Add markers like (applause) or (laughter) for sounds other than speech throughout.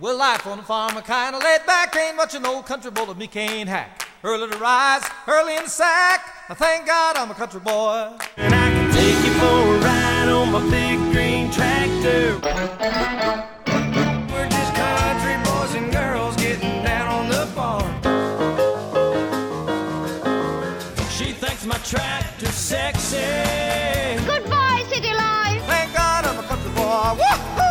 Well, life on the farm, a kind of laid back, ain't much an old country boy that me can't hack. Early to rise, early in the sack. I thank God I'm a country boy. And I can take you for a ride on my big green tractor. We're just country boys and girls getting down on the farm. She thinks my tractor's sexy. Goodbye, City Life. Thank God I'm a country boy. Woohoo!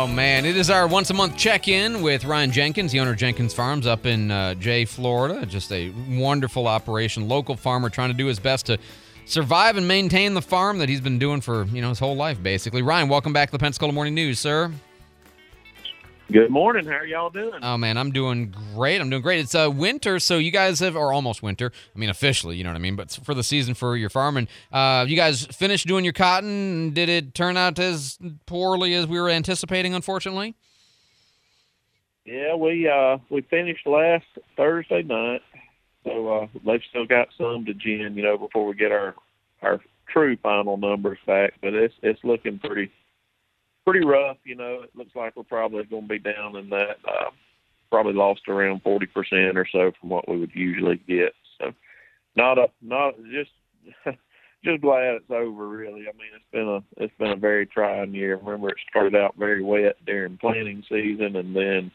Oh man, it is our once a month check in with Ryan Jenkins, the owner of Jenkins Farms up in uh, Jay, Florida. Just a wonderful operation, local farmer trying to do his best to survive and maintain the farm that he's been doing for you know his whole life basically. Ryan, welcome back to the Pensacola Morning News, sir. Good morning. How are y'all doing? Oh man, I'm doing great. I'm doing great. It's uh, winter, so you guys have, or almost winter. I mean, officially, you know what I mean. But for the season for your farming, uh, you guys finished doing your cotton. Did it turn out as poorly as we were anticipating? Unfortunately. yeah, we uh we finished last Thursday night, so uh they've still got some to gin, you know, before we get our our true final numbers back. But it's it's looking pretty pretty rough, you know. It looks like we're probably going to be down in that. Uh, probably lost around forty percent or so from what we would usually get. So not a not just (laughs) just glad it's over really. I mean it's been a it's been a very trying year. Remember it started out very wet during planting season and then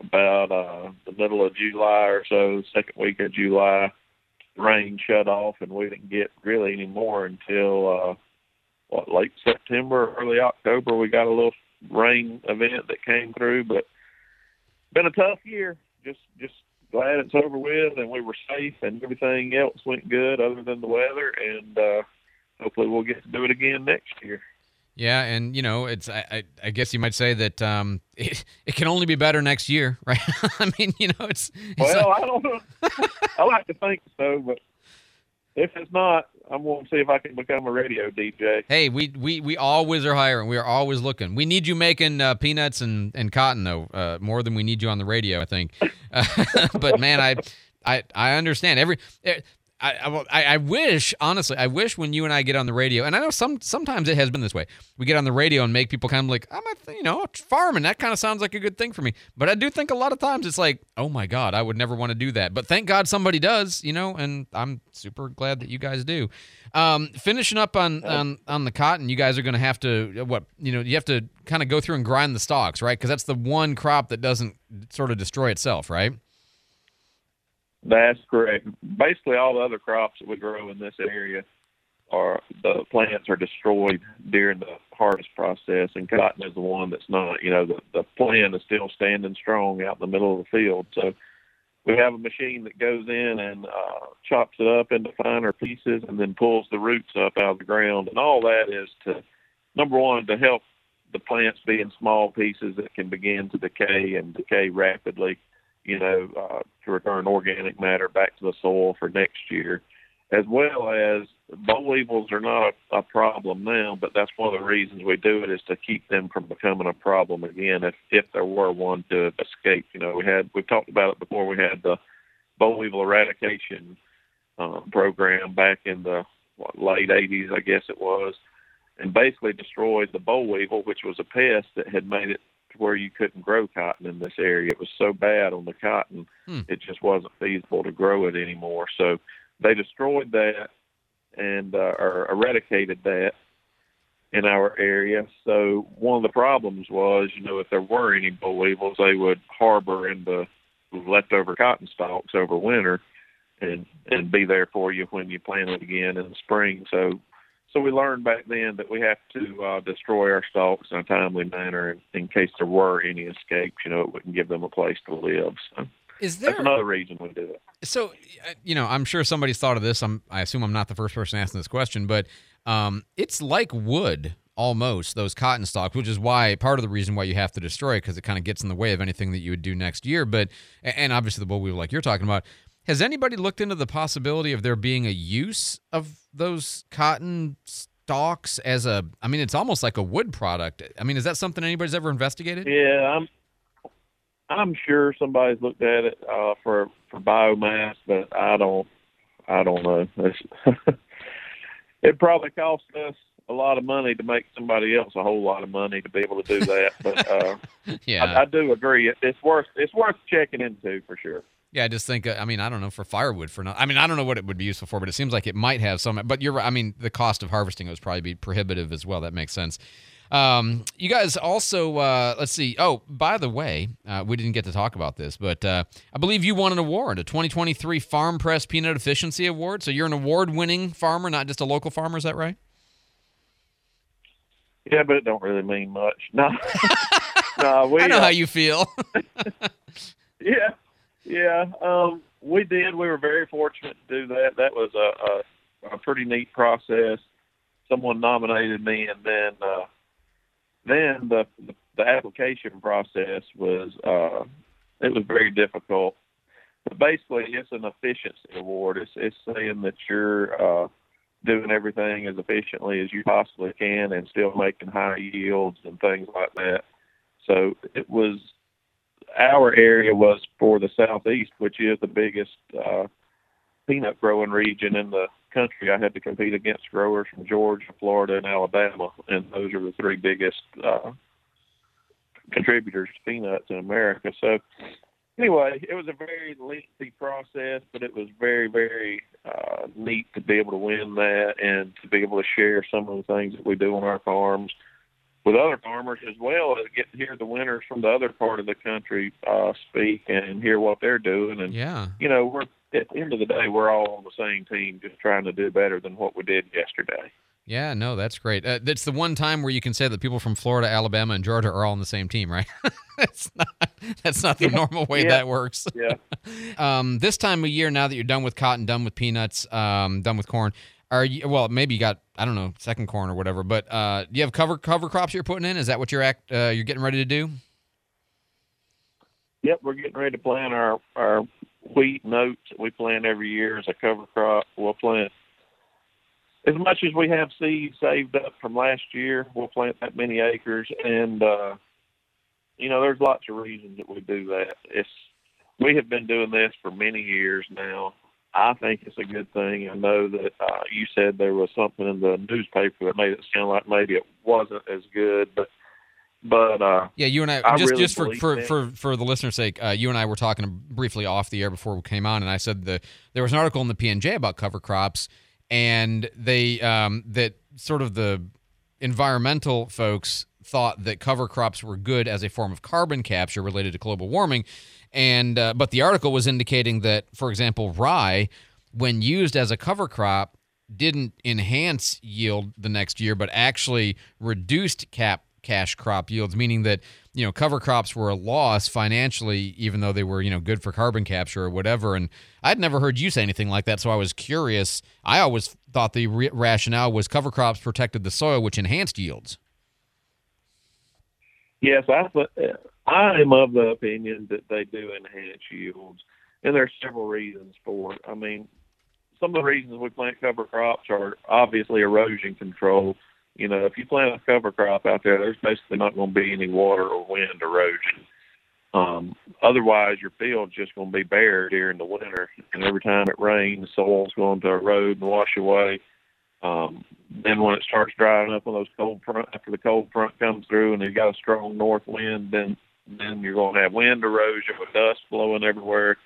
about uh the middle of July or so, second week of July, rain shut off and we didn't get really any more until uh what late September, early October we got a little rain event that came through, but been a tough year. Just just glad it's over with and we were safe and everything else went good other than the weather and uh hopefully we'll get to do it again next year. Yeah, and you know, it's I, I, I guess you might say that um, (laughs) it, it can only be better next year, (laughs) right? (laughs) I mean, you know, it's, it's Well, I don't know. I like to think so, but if it's not, I'm going to see if I can become a radio DJ. hey, we, we we always are hiring. We are always looking. We need you making uh, peanuts and, and cotton though, uh, more than we need you on the radio, I think. Uh, (laughs) but man, I I I understand every. I, I, I I wish honestly I wish when you and I get on the radio and I know some sometimes it has been this way. We get on the radio and make people kind of like I'm a you know farming. That kind of sounds like a good thing for me. But I do think a lot of times it's like oh my god I would never want to do that. But thank God somebody does you know and I'm super glad that you guys do. Um, finishing up on, on on the cotton you guys are going to have to what you know you have to kind of go through and grind the stalks right? Because that's the one crop that doesn't sort of destroy itself right That's correct. Basically, all the other crops that we grow in this area are the plants are destroyed during the harvest process, and cotton is the one that's not. You know, the, the plant is still standing strong out in the middle of the field. So we have a machine that goes in and uh, chops it up into finer pieces, and then pulls the roots up out of the ground. And all that is to number one to help the plants be in small pieces that can begin to decay and decay rapidly you know, uh, to return organic matter back to the soil for next year, as well as boll weevils are not a, a problem now, but that's one of the reasons we do it is to keep them from becoming a problem again if if there were one to escape. You know, we had we talked about it before. We had the boll weevil eradication um, program back in the what, late 80s, I guess it was, and basically destroyed the boll weevil, which was a pest that had made it to where you couldn't grow cotton in this area. It was so bad on the cotton, Hmm. it just wasn't feasible to grow it anymore. So they destroyed that and uh, or eradicated that in our area. So one of the problems was, you know, if there were any boll weevils, they would harbor in the leftover cotton stalks over winter and and be there for you when you plant it again in the spring. So so we learned back then that we have to uh, destroy our stalks in a timely manner in, in case there were any escapes. You know, it wouldn't give them a place to live. So is there that's another reason we do it. So, uh, you know, I'm sure somebody's thought of this. I'm, I assume I'm not the first person asking this question, but um, it's like wood almost those cotton stalks, which is why part of the reason why you have to destroy it because it kind of gets in the way of anything that you would do next year. But and obviously the boll weevil, like you're talking about, has anybody looked into the possibility of there being a use of those cotton stalks as a? I mean, it's almost like a wood product. I mean, is that something anybody's ever investigated? Yeah, I'm I'm sure somebody's looked at it uh, for for biomass, but I don't I don't know. (laughs) It probably costs us a lot of money to make somebody else a whole lot of money to be able to do that. but uh, (laughs) Yeah. I, I do agree. It's worth it's worth checking into for sure. Yeah, I just think. uh, I mean, I don't know for firewood for not. I mean, I don't know what it would be useful for, but it seems like it might have some. But you're right. I mean, the cost of harvesting it would probably be prohibitive as well. That makes sense. Um, you guys also, uh, let's see. Oh, by the way, uh, we didn't get to talk about this, but uh, I believe you won an award, a 2023 Farm Press Peanut Efficiency Award. So you're an award-winning farmer, not just a local farmer. Is that right? Yeah, but it don't really mean much. No, (laughs) no, we (laughs) I know uh, how you feel. (laughs) Yeah, yeah. Um, we did. We were very fortunate to do that. That was a, a, a pretty neat process. Someone nominated me, and then uh, then the, the application process was uh, it was very difficult. But basically, it's an efficiency award. It's it's saying that you're uh, doing everything as efficiently as you possibly can and still making high yields and things like that. So it was our area was for the southeast, which is the biggest uh, peanut growing region in the country. I had to compete against growers from Georgia, Florida, and Alabama, and those are the three biggest uh, contributors to peanuts in America. So anyway, it was a very lengthy process, but it was very, very uh, neat to be able to win that and to be able to share some of the things that we do on our farms with other farmers as well as get to hear the winners from the other part of the country uh, speak and hear what they're doing. And yeah. you know, we're at the end of the day, we're all on the same team, just trying to do better than what we did yesterday. Yeah, no, that's great. Uh, that's the one time where you can say that people from Florida, Alabama, and Georgia are all on the same team, right? (laughs) that's not that's not the normal way Yeah. that works. Yeah. (laughs) Um, this time of year, now that you're done with cotton, done with peanuts, um, done with corn, are you? Well, maybe you got I don't know second corn or whatever, but uh, do you have cover cover crops you're putting in? Is that what you're act uh, you're getting ready to do? Yep, we're getting ready to plant our our wheat and oats that we plant every year as a cover crop. We'll plant as much as we have seed saved up from last year. We'll plant that many acres, and uh, you know, there's lots of reasons that we do that. It's we have been doing this for many years now. I think it's a good thing. I know that uh, you said there was something in the newspaper that made it sound like maybe it wasn't as good, but but uh, Yeah, you and I, I just really just for for, for for the listener's sake, uh, you and I were talking briefly off the air before we came on, and I said the there was an article in the PNJ about cover crops, and they um, that sort of the environmental folks thought that cover crops were good as a form of carbon capture related to global warming, and uh, but the article was indicating that, for example, rye, when used as a cover crop, didn't enhance yield the next year, but actually reduced cap cash crop yields, meaning that you know cover crops were a loss financially, even though they were you know good for carbon capture or whatever. And I'd never heard you say anything like that, so I was curious. I always thought the re- rationale was cover crops protected the soil, which enhanced yields. Yes, I th- I am of the opinion that they do enhance yields, and there's several reasons for it. I mean, some of the reasons we plant cover crops are obviously erosion control. You know, if you plant a cover crop out there, there's basically not going to be any water or wind erosion. Um, otherwise, your field's just going to be bare during the winter, and every time it rains, the soil's going to erode and wash away. Um, then when it starts drying up, when those cold front after the cold front comes through, and you've got a strong north wind, then then you're going to have wind erosion with dust blowing everywhere.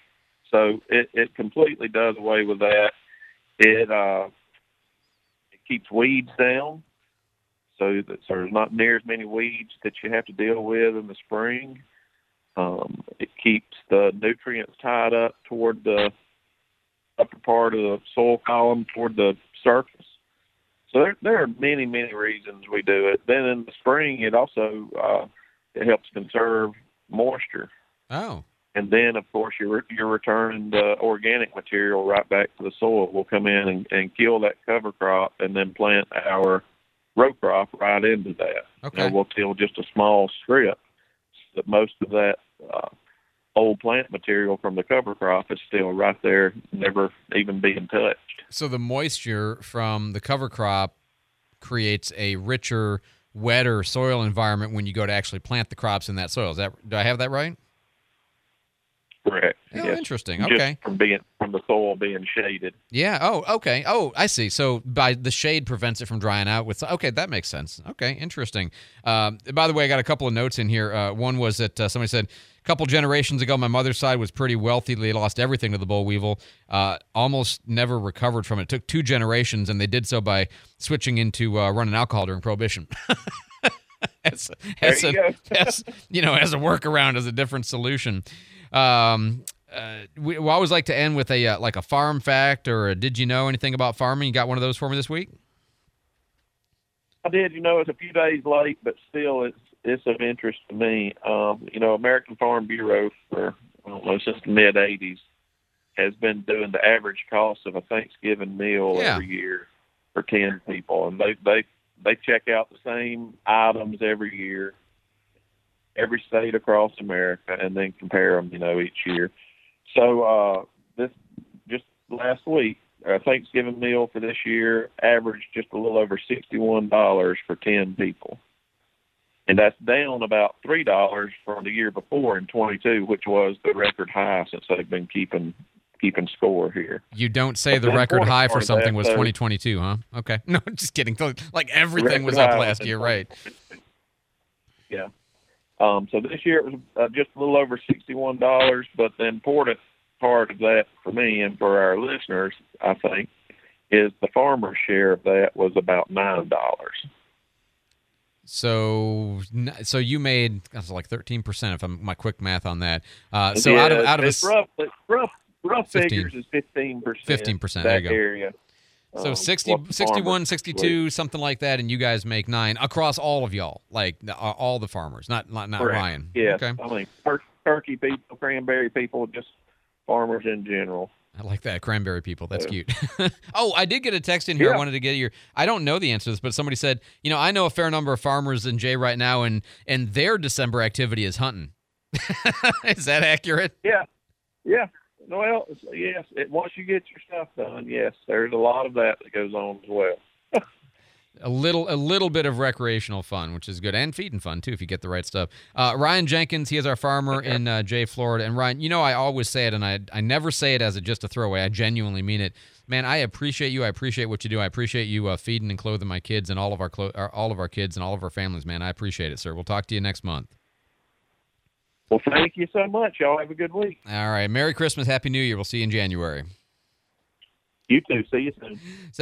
So it it completely does away with that. It uh it keeps weeds down, so that so there's not near as many weeds that you have to deal with in the spring. Um, it keeps the nutrients tied up toward the upper part of the soil column toward the surface. So there, there are many, many reasons we do it. Then in the spring, it also uh, it helps conserve moisture, Oh, and then of course you're you're returning the organic material right back to the soil. We'll come in and, and kill that cover crop, and then plant our row crop right into that. Okay. And we'll till just a small strip, so that most of that uh, old plant material from the cover crop is still right there, never even being touched. so the moisture from the cover crop creates a richer, wetter soil environment when you go to actually plant the crops in that soil. Is that do I have that right? Correct. Oh, yes. interesting. Just Okay. from being from the soil being shaded. Yeah. Oh, okay. Oh, I see. So by the shade prevents it from drying out. With okay, that makes sense. Okay, interesting. Um, by the way, I got a couple of notes in here. Uh, one was that uh, somebody said couple generations ago, my mother's side was pretty wealthy. They lost everything to the boll weevil. Uh, almost never recovered from it. It took two generations, and they did so by switching into uh, running alcohol during Prohibition. (laughs) as, as, a, you (laughs) as you know, as a workaround, as a different solution. Um, uh, we, we always like to end with a uh, like a farm fact or a did you know anything about farming? You got one of those for me this week? I did. You know, it's a few days late, but still, it's it's of interest to me. Um, you know, American Farm Bureau for I don't know since the mid '80s has been doing the average cost of a Thanksgiving meal Yeah. every year for ten people, and they they they check out the same items every year, every state across America, and then compare them. You know, each year. So uh, this just last week, a Thanksgiving meal for this year averaged just a little over sixty-one dollars for ten people, and that's down about three dollars from the year before in twenty-two, which was the record high since they've been keeping keeping score here. You don't say the record high for something was 2022, huh? Okay. (laughs) No, just kidding. Like everything was up last year, right? Yeah. Um, so this year it was uh, just a little over sixty-one dollars, but the important part of that for me and for our listeners, I think, is the farmer's share of that was about nine dollars. So, so you made that's like 13% if I'm my quick math on that. Uh, so out of out of a, it's s- rough, rough, rough 15. figures is fifteen percent. 15%, there you go. area. So um, 60, 61, farmer- 62, something like that, and you guys make nine across all of y'all, like uh, all the farmers, not not, not Correct. Ryan. Yeah, Okay. I mean tur- turkey people, cranberry people, just farmers in general. I like that cranberry people. That's Yeah. cute. (laughs) oh, I did get a text in here. I wanted to get your. I don't know the answer to this, but somebody said, you know, I know a fair number of farmers in Jay right now, and and their December activity is hunting. (laughs) is that accurate? Yeah, yeah. Well, yes. It, once you get your stuff done, yes, there's a lot of that that goes on as well. A little, a little bit of recreational fun, which is good, and feeding fun too if you get the right stuff. Uh, Ryan Jenkins, he is our farmer in uh, Jay, Florida. And Ryan, you know, I always say it, and I, I never say it as a, just a throwaway. I genuinely mean it. Man, I appreciate you. I appreciate what you do. I appreciate you uh, feeding and clothing my kids and all of our, clo- our all of our kids and all of our families. Man, I appreciate it, sir. We'll talk to you next month. Well, thank you so much. Y'all have a good week. All right. Merry Christmas. Happy New Year. We'll see you in January. You too. See you soon. (laughs)